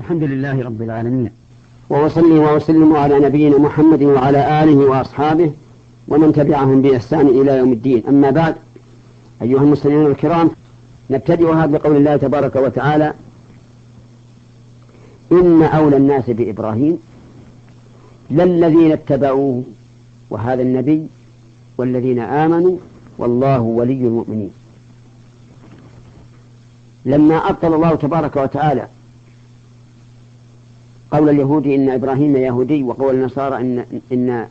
الحمد لله رب العالمين. وأصلي وأسلم على نبينا محمد وعلى آله وأصحابه ومن تبعهم بإحسان إلى يوم الدين. أما بعد أيها المسلمون الكرام نبتدئها بقول الله تبارك وتعالى إن أولى الناس بإبراهيم للذين اتبعوه وهذا النبي والذين آمنوا والله ولي المؤمنين. لما أبطل الله تبارك وتعالى قول اليهود إن إبراهيم يهودي وقول النصارى إن, إن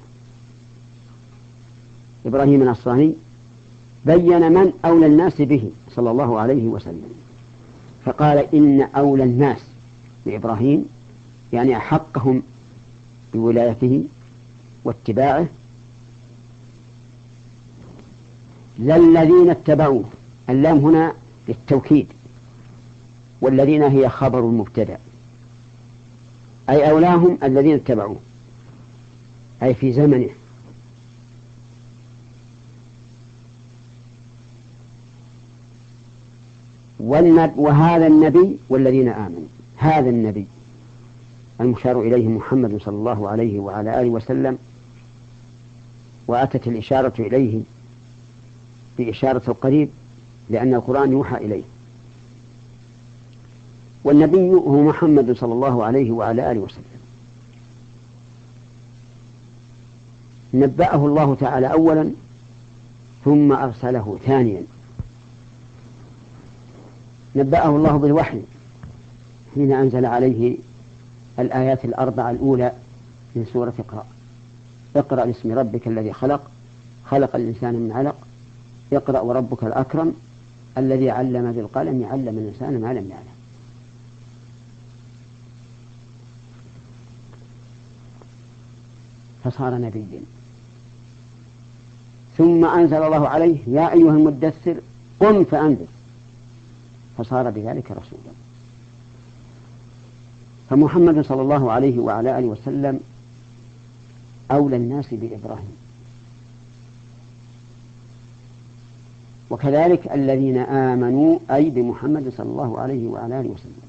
إبراهيم نصراني بين من أولى الناس به صلى الله عليه وسلم. فقال إن أولى الناس بإبراهيم يعني أحقهم بولايته واتباعه للذين اتبعوه. اللام هنا للتوكيد والذين هي خبر المبتدأ. أي أولاهم الذين اتبعوه. أي في زمنه. وهذا النبي والذين آمنوا. هذا النبي المشار إليه محمد صلى الله عليه وعلى آله وسلم وأتت الإشارة إليه بإشارة القريب لأن القرآن يوحى إليه. والنبي هو محمد صلى الله عليه وعلى آله وسلم. نبأه الله تعالى أولا ثم أرسله ثانيا. نبأه الله بالوحي حين أنزل عليه الآيات الأربعة الأولى من سورة اقرأ. اقرأ باسم ربك الذي خلق خلق الإنسان من علق. اقرأ وربك الأكرم الذي علم بالقلم علم الإنسان ما لم يعلم. فصار نبيا ثم أنزل الله عليه يا أيها المدثر قم فأنذر. فصار بذلك رسولا. فمحمد صلى الله عليه وعلى آله وسلم أولى الناس بإبراهيم. وكذلك الذين آمنوا أي بمحمد صلى الله عليه وعلى آله وسلم.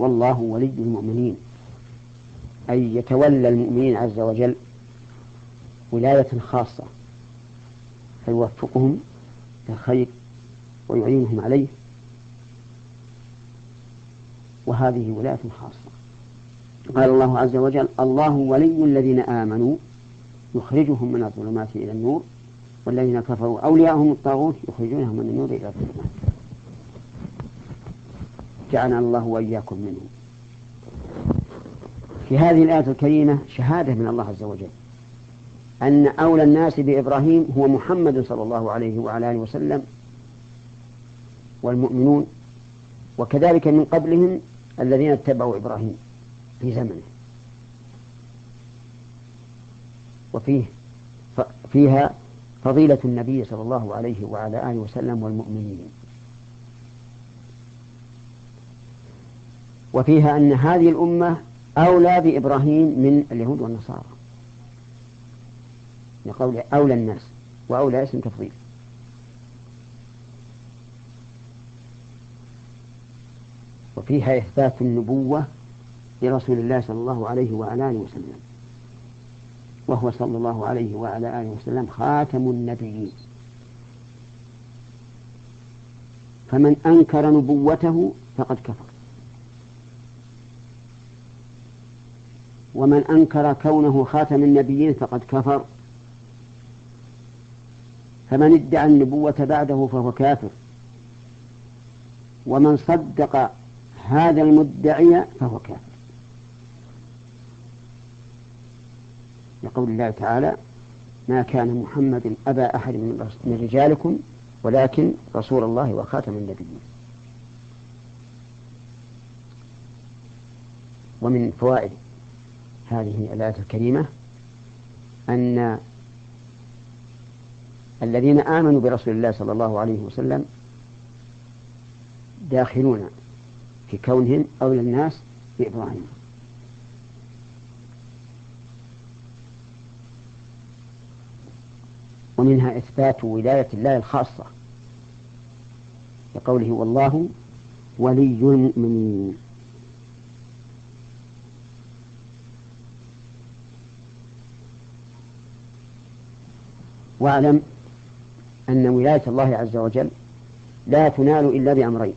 والله ولي المؤمنين. أي يتولى المؤمنين عز وجل ولاية خاصة فيوفقهم للخير ويعينهم عليه. وهذه ولاية خاصة. قال الله عز وجل الله ولي الذين آمنوا يخرجهم من الظلمات إلى النور والذين كفروا أولياءهم الطاغوت يخرجونهم من النور إلى الظلمات. جعلنا الله وإياكم منهم في هذه الآية الكريمة شهادة من الله عز وجل أن أولى الناس بإبراهيم هو محمد صلى الله عليه وعلى آله وسلم والمؤمنون وكذلك من قبلهم الذين اتبعوا إبراهيم في زمنه. وفيه فيها فضيلة النبي صلى الله عليه وعلى آله وسلم والمؤمنين. وفيها أن هذه الأمة أولى بإبراهيم من اليهود والنصارى. لقول أولى الناس وأولى اسم تفضيل. وفيها إثبات النبوة لرسول الله صلى الله عليه وعلى آله وسلم. وهو صلى الله عليه وعلى آله وسلم خاتم النبيين. فمن أنكر نبوته فقد كفر. ومن أنكر كونه خاتم النبيين فقد كفر. فمن ادعى النبوة بعده فهو كافر. ومن صدق هذا المدعي فهو كافر. لقول الله تعالى ما كان محمد أبا أحد من رجالكم ولكن رسول الله وخاتم النبيين. ومن فوائد هذه الآية الكريمة أن الذين آمنوا برسول الله صلى الله عليه وسلم داخلون في كونهم أولى الناس بإبراهيم ومنها إثبات ولاية الله الخاصة لقوله والله ولي المؤمنين. واعلم أن ولاية الله عز وجل لا تنال إلا بأمرين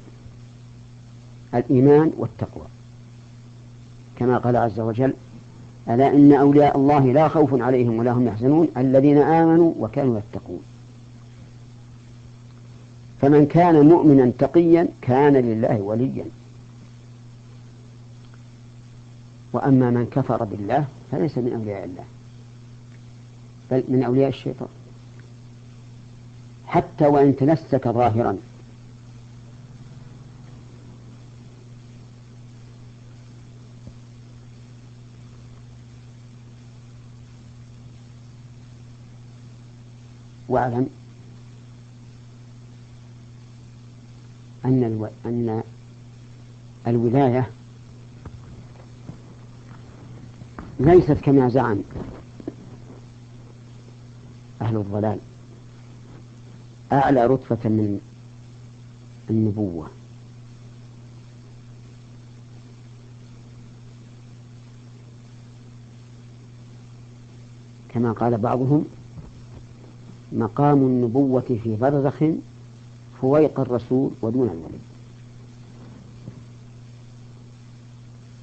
الإيمان والتقوى. كما قال عز وجل ألا إن أولياء الله لا خوف عليهم ولا هم يحزنون الذين آمنوا وكانوا يتقون. فمن كان مؤمنا تقيا كان لله وليا. وأما من كفر بالله فليس من أولياء الله بل من أولياء الشيطان. حتى وإن تنسك ظاهرا. واعلم أن ألو... أن الولاية ليست كما زعم أهل الضلال. أعلى رتبة من النبوة. كما قال بعضهم مقام النبوة في برزخ فويق الرسول ودون الولي.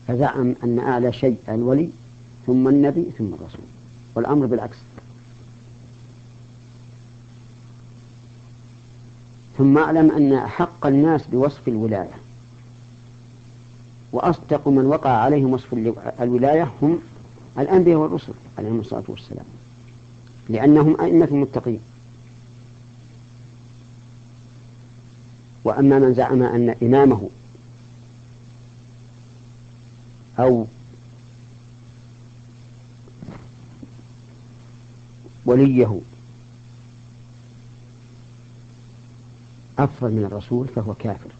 فزعم أن أعلى شيء الولي ثم النبي ثم الرسول والأمر بالعكس. ثم أعلم أن حق الناس بوصف الولاية. وأصدق من وقع عليهم وصف الولاية هم الأنبياء والرسل عليهم الصلاة والسلام. لأنهم أئمة المتقين. وأما من زعم أن إمامه أو وليه أفضل من الرسول فهو كافر.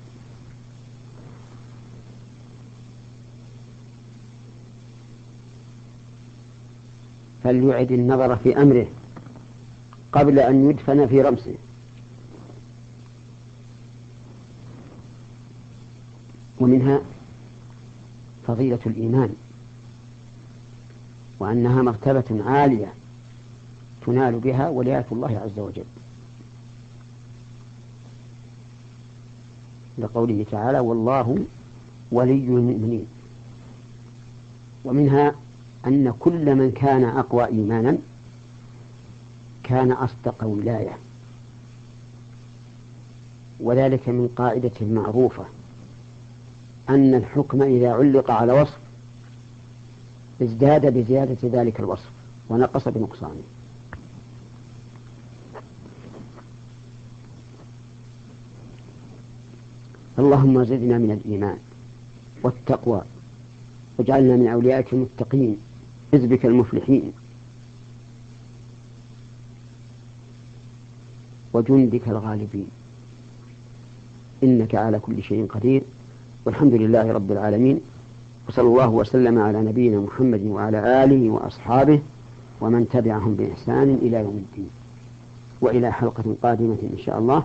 فليعد النظر في أمره قبل أن يدفن في رمسه. ومنها فضيلة الإيمان وأنها مرتبة عالية تنال بها ولاية الله عز وجل. لقوله تعالى والله ولي المؤمنين. ومنها أن كل من كان أقوى إيمانا كان أصدق ولاية. وذلك من قاعدة معروفة أن الحكم إذا علق على وصف ازداد بزيادة ذلك الوصف ونقص بنقصانه. اللهم زدنا من الإيمان والتقوى واجعلنا من أوليائك المتقين حزبك المفلحين. وجندك الغالبين. إنك على كل شيء قدير. والحمد لله رب العالمين. وصلى الله وسلم على نبينا محمد وعلى آله وأصحابه ومن تبعهم بإحسان إلى يوم الدين. وإلى حلقة قادمة إن شاء الله.